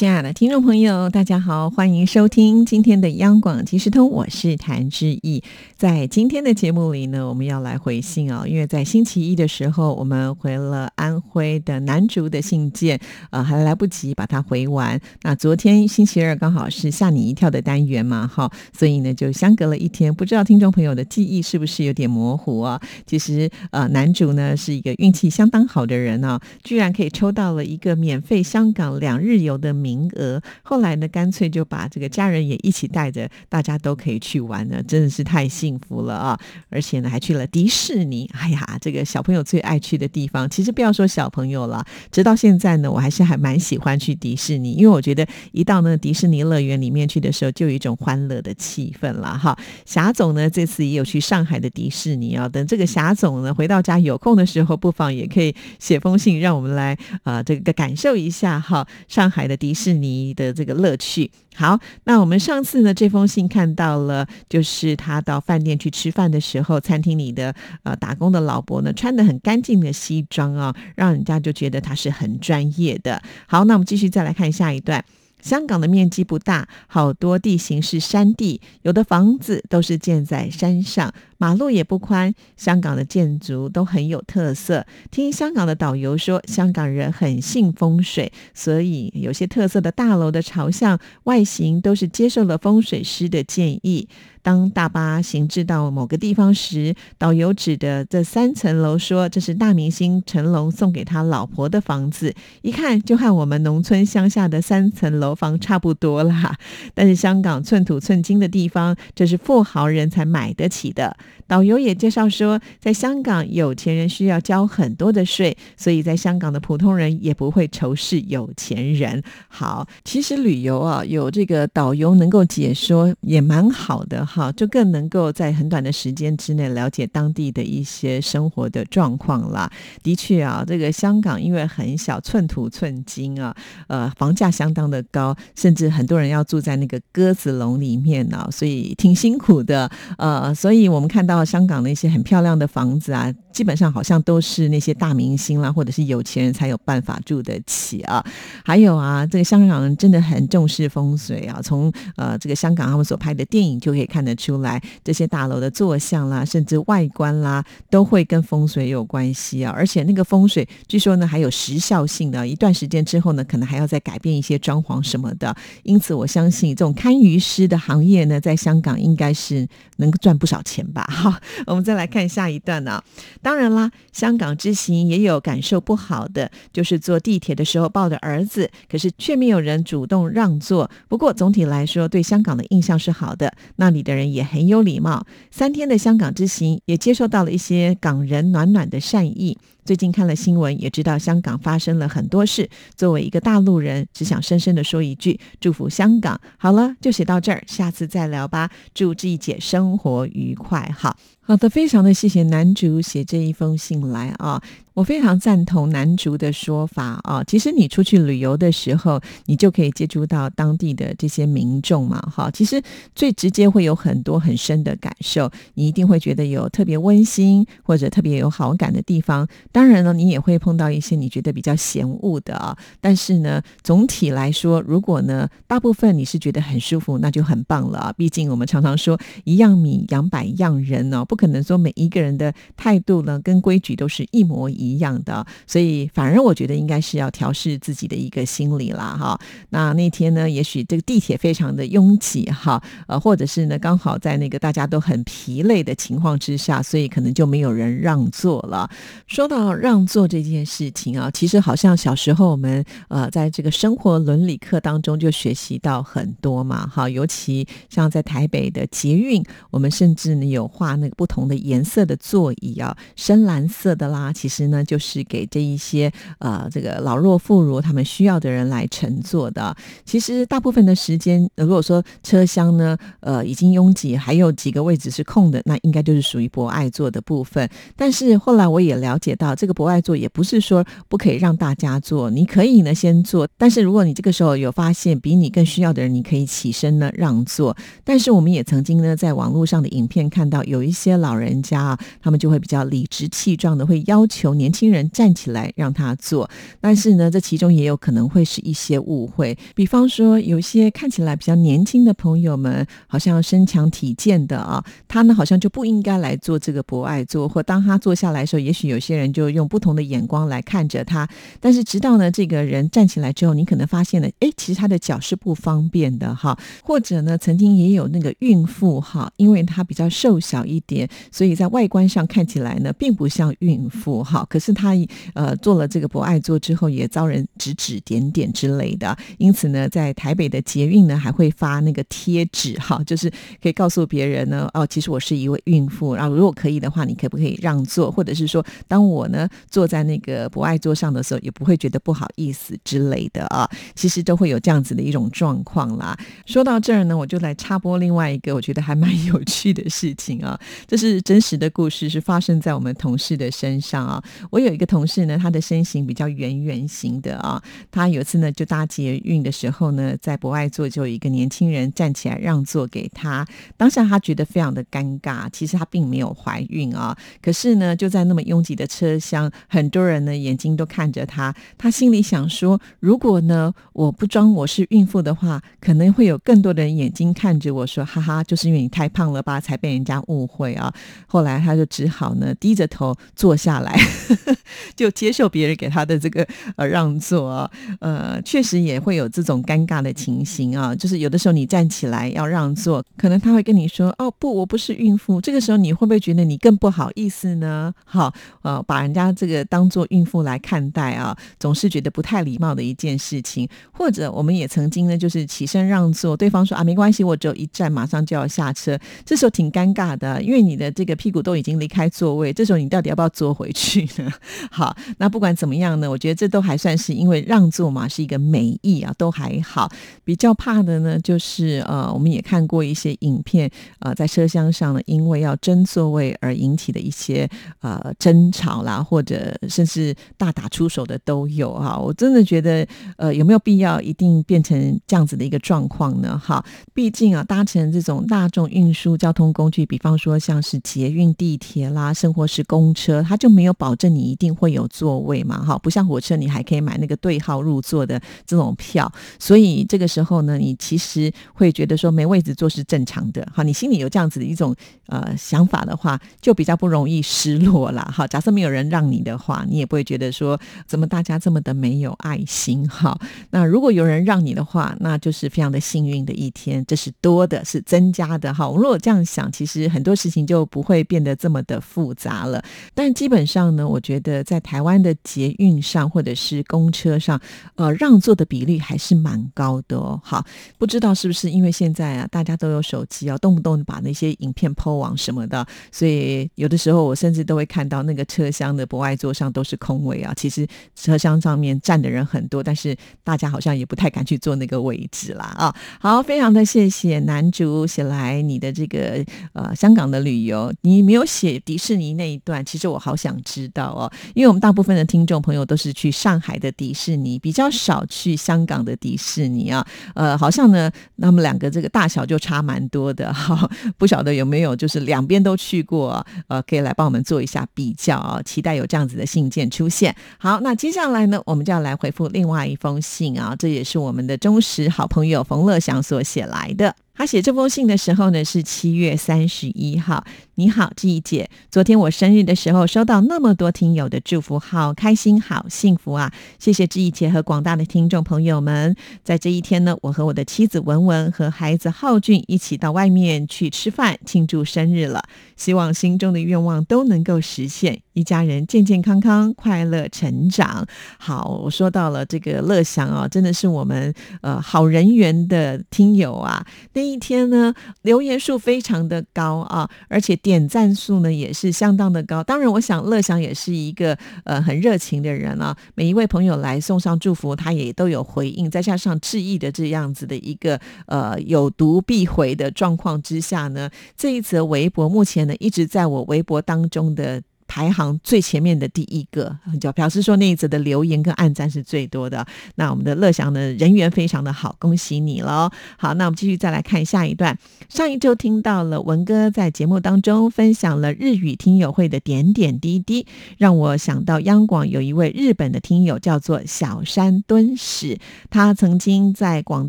亲爱的听众朋友，大家好，欢迎收听今天的央广即时通，我是谭志毅。在今天的节目里呢，我们要来回信啊，因为在星期一的时候，我们回了安徽的南竹的信件，呃，还来不及把它回完。那昨天星期二刚好是吓你一跳的单元嘛，哈，所以呢就相隔了一天，不知道听众朋友的记忆是不是有点模糊啊？其实呃，男主呢是一个运气相当好的人啊，居然可以抽到了一个免费香港两日游的名。名额，后来呢，干脆就把这个家人也一起带着，大家都可以去玩呢，真的是太幸福了啊！而且呢，还去了迪士尼，哎呀，这个小朋友最爱去的地方。其实不要说小朋友了，直到现在呢，我还是还蛮喜欢去迪士尼，因为我觉得一到呢迪士尼乐园里面去的时候，就有一种欢乐的气氛了哈。霞总呢，这次也有去上海的迪士尼啊。等这个霞总呢回到家有空的时候，不妨也可以写封信，让我们来啊这个感受一下哈上海的迪士。是你的这个乐趣。好，那我们上次呢，这封信看到了，就是他到饭店去吃饭的时候，餐厅里的呃打工的老伯呢，穿的很干净的西装啊，让人家就觉得他是很专业的。好，那我们继续再来看下一段。香港的面积不大，好多地形是山地，有的房子都是建在山上。马路也不宽，香港的建筑都很有特色。听香港的导游说，香港人很信风水，所以有些特色的大楼的朝向、外形都是接受了风水师的建议。当大巴行至到某个地方时，导游指的这三层楼说：“这是大明星成龙送给他老婆的房子。”一看就和我们农村乡下的三层楼房差不多啦。但是香港寸土寸金的地方，这是富豪人才买得起的。导游也介绍说，在香港有钱人需要交很多的税，所以在香港的普通人也不会仇视有钱人。好，其实旅游啊，有这个导游能够解说也蛮好的哈，就更能够在很短的时间之内了解当地的一些生活的状况啦。的确啊，这个香港因为很小，寸土寸金啊，呃，房价相当的高，甚至很多人要住在那个鸽子笼里面呢，所以挺辛苦的。呃，所以我们看到。香港的一些很漂亮的房子啊，基本上好像都是那些大明星啦，或者是有钱人才有办法住得起啊。还有啊，这个香港人真的很重视风水啊。从呃这个香港他们所拍的电影就可以看看得出来，这些大楼的坐向啦，甚至外观啦，都会跟风水有关系啊。而且那个风水据说呢还有时效性的，一段时间之后呢，可能还要再改变一些装潢什么的。因此，我相信这种堪舆师的行业呢，在香港应该是能够赚不少钱吧。哈。我们再来看下一段呢。当然啦，香港之行也有感受不好的，就是坐地铁的时候抱着儿子，可是却没有人主动让座。不过总体来说，对香港的印象是好的，那里的的人也很有礼貌。三天的香港之行，也接受到了一些港人暖暖的善意。最近看了新闻，也知道香港发生了很多事。作为一个大陆人，只想深深的说一句：祝福香港。好了，就写到这儿，下次再聊吧。祝志姐生活愉快。好。好的，非常的谢谢男主写这一封信来啊。我非常赞同男主的说法啊，其实你出去旅游的时候，你就可以接触到当地的这些民众嘛，哈，其实最直接会有很多很深的感受，你一定会觉得有特别温馨或者特别有好感的地方。当然了，你也会碰到一些你觉得比较嫌恶的啊，但是呢，总体来说，如果呢，大部分你是觉得很舒服，那就很棒了啊。毕竟我们常常说一样米养百样人哦，不可能说每一个人的态度呢跟规矩都是一模一。一样的，所以反而我觉得应该是要调试自己的一个心理啦，哈。那那天呢，也许这个地铁非常的拥挤，哈，呃，或者是呢，刚好在那个大家都很疲累的情况之下，所以可能就没有人让座了。说到让座这件事情啊，其实好像小时候我们呃，在这个生活伦理课当中就学习到很多嘛，哈，尤其像在台北的捷运，我们甚至呢有画那个不同的颜色的座椅啊，深蓝色的啦，其实。呢就是给这一些呃这个老弱妇孺他们需要的人来乘坐的。其实大部分的时间，如果说车厢呢呃已经拥挤，还有几个位置是空的，那应该就是属于博爱座的部分。但是后来我也了解到，这个博爱座也不是说不可以让大家坐，你可以呢先坐，但是如果你这个时候有发现比你更需要的人，你可以起身呢让座。但是我们也曾经呢在网络上的影片看到，有一些老人家啊，他们就会比较理直气壮的会要求年轻人站起来让他坐。但是呢，这其中也有可能会是一些误会，比方说有些看起来比较年轻的朋友们，好像身强体健的啊，他呢好像就不应该来做这个博爱座，或当他坐下来的时候，也许有些人就用不同的眼光来看着他。但是直到呢这个人站起来之后，你可能发现了，哎，其实他的脚是不方便的哈，或者呢曾经也有那个孕妇哈，因为她比较瘦小一点，所以在外观上看起来呢并不像孕妇哈。可是他呃做了这个博爱座之后，也遭人指指点点之类的。因此呢，在台北的捷运呢还会发那个贴纸哈，就是可以告诉别人呢，哦，其实我是一位孕妇，然后如果可以的话，你可不可以让座，或者是说，当我呢坐在那个博爱座上的时候，也不会觉得不好意思之类的啊。其实都会有这样子的一种状况啦。说到这儿呢，我就来插播另外一个我觉得还蛮有趣的事情啊。这是真实的故事，是发生在我们同事的身上啊。我有一个同事呢，他的身形比较圆圆形的啊。他有一次呢，就搭捷运的时候呢，在博爱座就有一个年轻人站起来让座给他。当下他觉得非常的尴尬，其实他并没有怀孕啊。可是呢，就在那么拥挤的车厢，很多人呢眼睛都看着他，他心里想说，如果呢我不装我是孕妇的话，可能会有更多的人眼睛看着我说，哈哈，就是因为你太胖了吧，才被人家误会啊。后来他就只好呢低着头坐下来，就接受别人给他的这个呃让座啊。呃，确实也会有这种尴尬的情形啊，就是有的时候你站起来要让座，可能他会跟你说，哦不，我不是孕妇。这个时候你会不会觉得你更不好意思呢？好，呃，把人家这个当做孕妇来看待啊，总是觉得不太礼貌的一件事情。或者我们也曾经呢，就是起身让座，对方说啊，没关系，我只有一站，马上就要下车。这时候挺尴尬的，因为你的这个屁股都已经离开座位，这时候你到底要不要坐回去？好，那不管怎么样呢，我觉得这都还算是因为让座嘛，是一个美意啊，都还好。比较怕的呢，就是呃，我们也看过一些影片，呃，在车厢上呢，因为要争座位而引起的一些呃争吵啦，或者甚至大打出手的都有哈。我真的觉得，呃，有没有必要一定变成这样子的一个状况呢？哈，毕竟啊，搭乘这种大众运输交通工具，比方说像是捷运、地铁啦，甚或是公车，它就没有保证你一定会有座位嘛？哈，不像火车，你还可以买那个对号入座的这种票，所以这个时候呢，你其实会觉得说没位置坐是正常的。好，你心里有这样子的一种呃想法的话，就比较不容易失落了。哈，假设没有人让你的话，你也不会觉得说怎么大家这么的没有爱心。哈，那如果有人让你的话，那就是非常的幸运的一天，这是多的，是增加的。哈，我如果这样想，其实很多事情就不会变得这么的复杂了。但基本上呢，我觉得在台湾的捷运上或者是公车上，呃，让座的比例还是蛮高的哦。好，不知道是不是因为现在啊，大家都有手机啊，动不动把那些影片 PO 网什么的，所以有的时候我甚至都会看到那个车厢的博爱座上都是空位啊。其实车厢上面站的人很多，但是大家好像也不太敢去坐那个位置啦啊。好，非常的谢谢男主写来你的这个呃香港的旅游，你没有写迪士尼那一段，其实我好想知道哦，因为我们大部分的听众朋友都是去上海的迪士尼，比较少去香港的迪士尼啊。呃，好像呢，他们两个这个大小就差蛮多的哈，不晓得有没有就是两边都去过，呃，可以来帮我们做一下比较啊。期待有这样子的信件出现。好，那接下来呢，我们就要来回复另外一封信啊，这也是我们的忠实好朋友冯乐祥所写来的。他写这封信的时候呢，是七月三十一号。你好，志怡姐，昨天我生日的时候，收到那么多听友的祝福，好开心，好幸福啊！谢谢志怡姐和广大的听众朋友们。在这一天呢，我和我的妻子文文和孩子浩俊一起到外面去吃饭庆祝生日了。希望心中的愿望都能够实现，一家人健健康康、快乐成长。好，我说到了这个乐祥啊，真的是我们呃好人缘的听友啊。那一天呢，留言数非常的高啊，而且。点赞数呢也是相当的高。当然，我想乐享也是一个呃很热情的人啊，每一位朋友来送上祝福，他也都有回应，再加上致意的这样子的一个呃有读必回的状况之下呢，这一则微博目前呢一直在我微博当中的。排行最前面的第一个，就表示说那一则的留言跟暗赞是最多的。那我们的乐祥呢，人缘非常的好，恭喜你了。好，那我们继续再来看下一段。上一周听到了文哥在节目当中分享了日语听友会的点点滴滴，让我想到央广有一位日本的听友叫做小山敦史，他曾经在广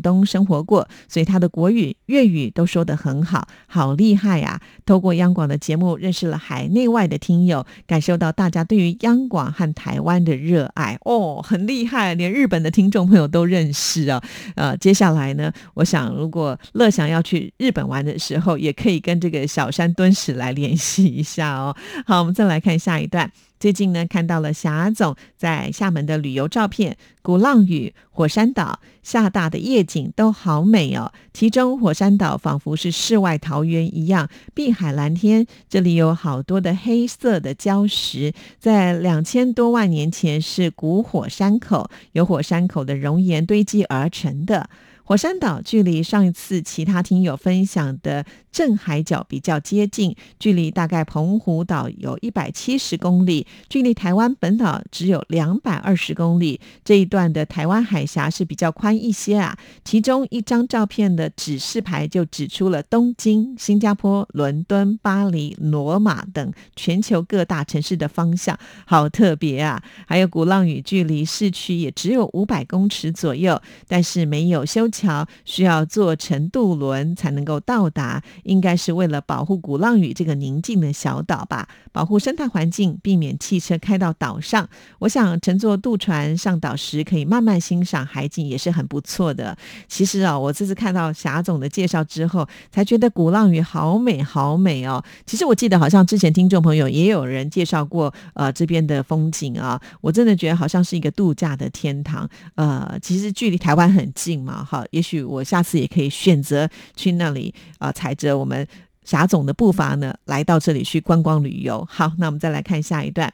东生活过，所以他的国语、粤语都说得很好，好厉害呀！透过央广的节目认识了海内外的听友。感受到大家对于央广和台湾的热爱哦，很厉害，连日本的听众朋友都认识啊。呃，接下来呢，我想如果乐想要去日本玩的时候，也可以跟这个小山敦史来联系一下哦。好，我们再来看下一段。最近呢，看到了霞总在厦门的旅游照片，鼓浪屿、火山岛、厦大的夜景都好美哦。其中火山岛仿佛是世外桃源一样，碧海蓝天，这里有好多的黑色的礁石，在两千多万年前是古火山口，由火山口的熔岩堆积而成的。火山岛距离上一次其他听友分享的镇海角比较接近，距离大概澎湖岛有一百七十公里，距离台湾本岛只有两百二十公里。这一段的台湾海峡是比较宽一些啊。其中一张照片的指示牌就指出了东京、新加坡、伦敦、巴黎、罗马等全球各大城市的方向，好特别啊！还有鼓浪屿，距离市区也只有五百公尺左右，但是没有修。桥需要坐乘渡轮才能够到达，应该是为了保护鼓浪屿这个宁静的小岛吧，保护生态环境，避免汽车开到岛上。我想乘坐渡船上岛时，可以慢慢欣赏海景，也是很不错的。其实啊，我这次看到霞总的介绍之后，才觉得鼓浪屿好美，好美哦。其实我记得好像之前听众朋友也有人介绍过，呃，这边的风景啊，我真的觉得好像是一个度假的天堂。呃，其实距离台湾很近嘛，哈。也许我下次也可以选择去那里啊，踩着我们霞总的步伐呢，来到这里去观光旅游。好，那我们再来看下一段。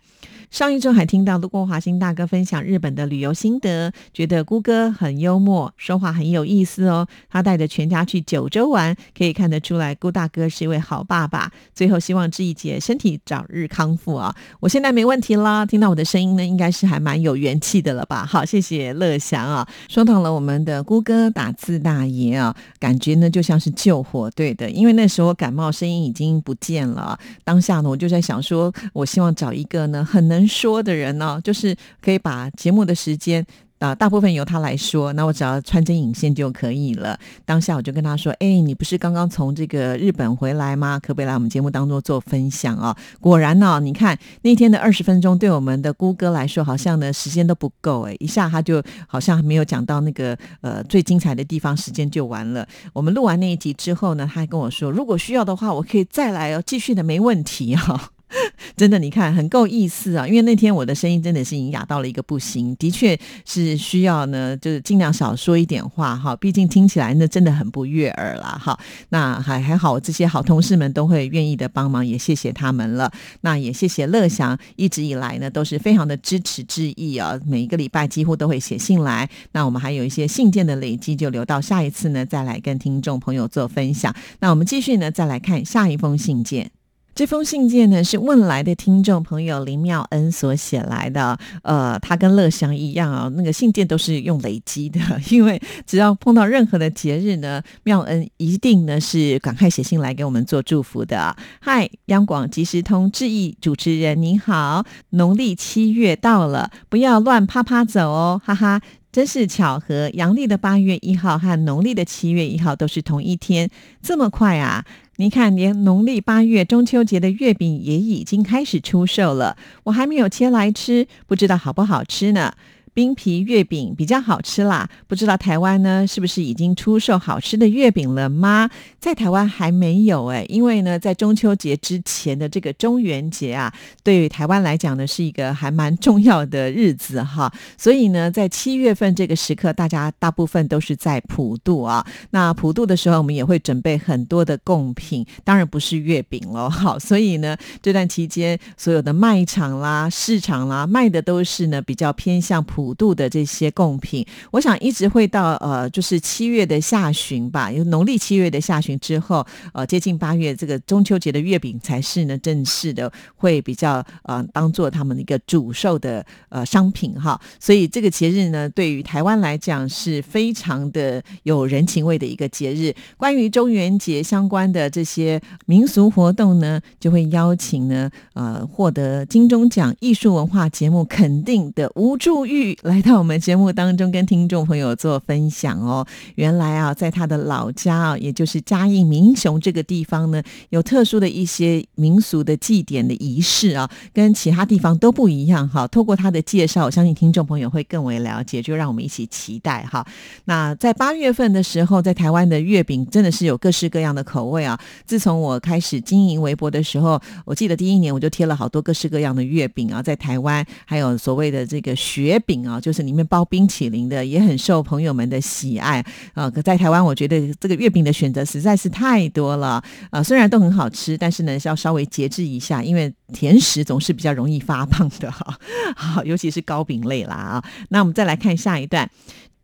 上一周还听到陆国华新大哥分享日本的旅游心得，觉得姑哥很幽默，说话很有意思哦。他带着全家去九州玩，可以看得出来，姑大哥是一位好爸爸。最后希望志毅姐身体早日康复啊！我现在没问题啦，听到我的声音呢，应该是还蛮有元气的了吧？好，谢谢乐祥啊。说到了我们的姑哥打字大爷啊，感觉呢就像是救火队的，因为那时候感冒，声音已经不见了。当下呢，我就在想说，我希望找一个呢很能。能说的人呢，就是可以把节目的时间。啊，大部分由他来说，那我只要穿针引线就可以了。当下我就跟他说：“哎，你不是刚刚从这个日本回来吗？可不可以来我们节目当中做分享啊？”果然呢，你看那天的二十分钟，对我们的姑哥来说，好像呢时间都不够哎，一下他就好像还没有讲到那个呃最精彩的地方，时间就完了。我们录完那一集之后呢，他还跟我说：“如果需要的话，我可以再来哦，继续的没问题哈。” 真的，你看很够意思啊！因为那天我的声音真的是已经哑到了一个不行，的确是需要呢，就是尽量少说一点话哈。毕竟听起来那真的很不悦耳啦哈。那还还好，这些好同事们都会愿意的帮忙，也谢谢他们了。那也谢谢乐祥一直以来呢都是非常的支持致意啊，每一个礼拜几乎都会写信来。那我们还有一些信件的累积，就留到下一次呢再来跟听众朋友做分享。那我们继续呢再来看下一封信件。这封信件呢是问来的听众朋友林妙恩所写来的，呃，他跟乐祥一样啊，那个信件都是用累积的，因为只要碰到任何的节日呢，妙恩一定呢是赶快写信来给我们做祝福的。嗨，央广即时通致意主持人您好，农历七月到了，不要乱啪啪走哦，哈哈，真是巧合，阳历的八月一号和农历的七月一号都是同一天，这么快啊！你看，连农历八月中秋节的月饼也已经开始出售了，我还没有切来吃，不知道好不好吃呢。冰皮月饼比较好吃啦。不知道台湾呢是不是已经出售好吃的月饼了吗？在台湾还没有哎，因为呢，在中秋节之前的这个中元节啊，对于台湾来讲呢，是一个还蛮重要的日子哈。所以呢，在七月份这个时刻，大家大部分都是在普渡啊。那普渡的时候，我们也会准备很多的贡品，当然不是月饼喽。好，所以呢，这段期间所有的卖场啦、市场啦，卖的都是呢比较偏向普五度的这些贡品。我想一直会到呃，就是七月的下旬吧，有农历七月的下旬之后，呃，接近八月，这个中秋节的月饼才是呢正式的会比较呃当做他们的一个主售的呃商品哈。所以这个节日呢，对于台湾来讲是非常的有人情味的一个节日。关于中元节相关的这些民俗活动呢，就会邀请呢，呃，获得金钟奖艺术文化节目肯定的吴祝玉来到我们节目当中，跟听众朋友做分享哦。原来啊，在他的老家啊，也就是嘉义民雄这个地方呢，有特殊的一些民俗的祭典的仪式啊，跟其他地方都不一样哈。透过他的介绍，我相信听众朋友会更为了解，就让我们一起期待哈。那在八月份的时候，在台湾的月饼真的是有各式各样的口味啊。自从我开始经营微博的时候，我记得第一年我就贴了好多各式各样的月饼啊，在台湾还有所谓的这个雪饼啊，就是里面包冰淇淋的，也很受朋友们的喜爱啊。可在台湾，我觉得这个月饼的选择实在是太多了啊，虽然都很好吃，但是呢，是要稍微节制一下，因为甜食总是比较容易发胖的哈。好，尤其是糕饼类啦啊。那我们再来看下一段。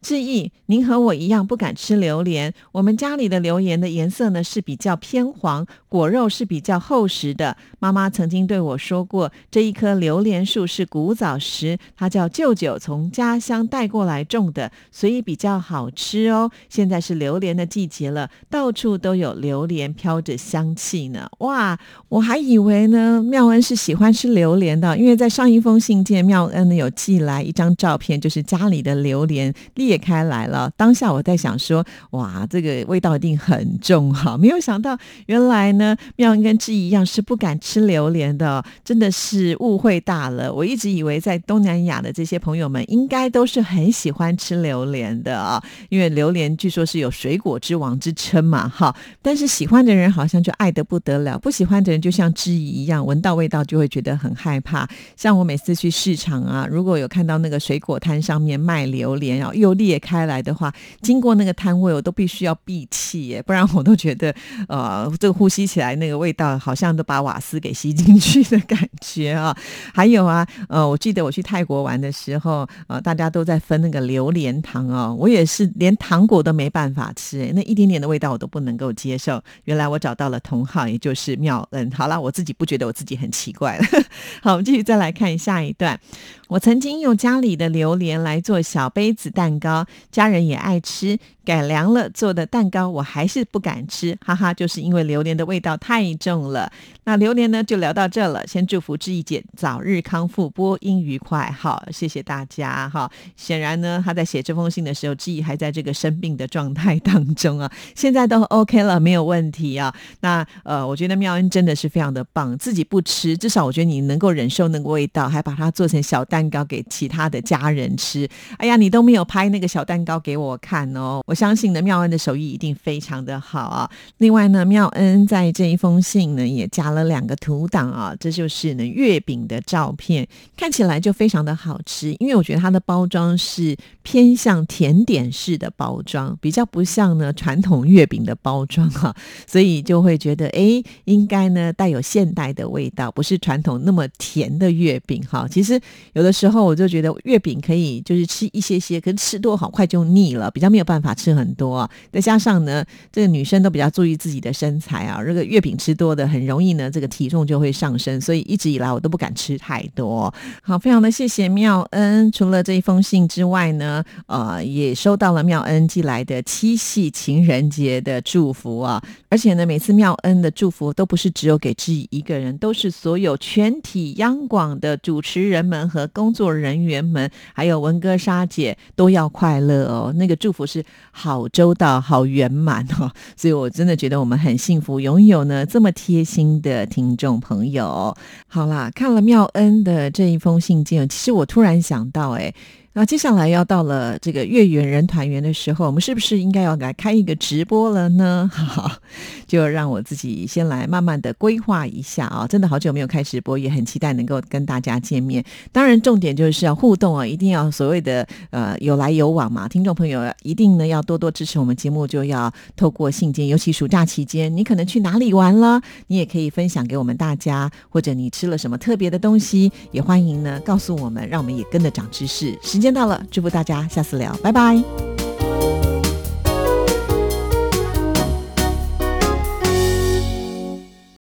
致意，您和我一样不敢吃榴莲。我们家里的榴莲的颜色呢是比较偏黄，果肉是比较厚实的。妈妈曾经对我说过，这一棵榴莲树是古早时他叫舅舅从家乡带过来种的，所以比较好吃哦。现在是榴莲的季节了，到处都有榴莲飘着香气呢。哇，我还以为呢妙恩是喜欢吃榴莲的，因为在上一封信件，妙恩呢有寄来一张照片，就是家里的榴莲列。裂开来了，当下我在想说，哇，这个味道一定很重哈！没有想到，原来呢，妙音跟志一样是不敢吃榴莲的，真的是误会大了。我一直以为在东南亚的这些朋友们应该都是很喜欢吃榴莲的啊，因为榴莲据说是有水果之王之称嘛，哈。但是喜欢的人好像就爱得不得了，不喜欢的人就像志怡一样，闻到味道就会觉得很害怕。像我每次去市场啊，如果有看到那个水果摊上面卖榴莲，然后又裂开来的话，经过那个摊位，我都必须要闭气耶，不然我都觉得，呃，这个呼吸起来那个味道，好像都把瓦斯给吸进去的感觉啊。还有啊，呃，我记得我去泰国玩的时候，呃，大家都在分那个榴莲糖哦，我也是连糖果都没办法吃，那一点点的味道我都不能够接受。原来我找到了同好，也就是妙恩。好了，我自己不觉得我自己很奇怪了。好，我们继续再来看下一段。我曾经用家里的榴莲来做小杯子蛋糕，家人也爱吃。改良了做的蛋糕，我还是不敢吃，哈哈，就是因为榴莲的味道太重了。那榴莲呢，就聊到这了。先祝福志毅姐早日康复，播音愉快。好，谢谢大家。哈，显然呢，他在写这封信的时候，志毅还在这个生病的状态当中啊。现在都 OK 了，没有问题啊。那呃，我觉得妙恩真的是非常的棒，自己不吃，至少我觉得你能够忍受那个味道，还把它做成小蛋糕给其他的家人吃。哎呀，你都没有拍那个小蛋糕给我看哦。我相信呢，妙恩的手艺一定非常的好啊。另外呢，妙恩在这一封信呢也加了两个图档啊，这就是呢月饼的照片，看起来就非常的好吃。因为我觉得它的包装是偏向甜点式的包装，比较不像呢传统月饼的包装哈，所以就会觉得哎，应该呢带有现代的味道，不是传统那么甜的月饼哈。其实有的时候我就觉得月饼可以就是吃一些些，可是吃多好快就腻了，比较没有办法吃。很多，再加上呢，这个女生都比较注意自己的身材啊。这个月饼吃多的，很容易呢，这个体重就会上升。所以一直以来我都不敢吃太多。好，非常的谢谢妙恩。除了这一封信之外呢，呃，也收到了妙恩寄来的七夕情人节的祝福啊。而且呢，每次妙恩的祝福都不是只有给自己一个人，都是所有全体央广的主持人们和工作人员们，还有文哥莎姐都要快乐哦。那个祝福是。好周到，好圆满哦，所以我真的觉得我们很幸福，拥有呢这么贴心的听众朋友。好啦，看了妙恩的这一封信件，其实我突然想到，哎。那接下来要到了这个月圆人团圆的时候，我们是不是应该要来开一个直播了呢？好，就让我自己先来慢慢的规划一下啊！真的好久没有开直播，也很期待能够跟大家见面。当然，重点就是要互动啊，一定要所谓的呃有来有往嘛。听众朋友一定呢要多多支持我们节目，就要透过信件，尤其暑假期间，你可能去哪里玩了，你也可以分享给我们大家，或者你吃了什么特别的东西，也欢迎呢告诉我们，让我们也跟着长知识。时间到了，祝福大家，下次聊，拜拜。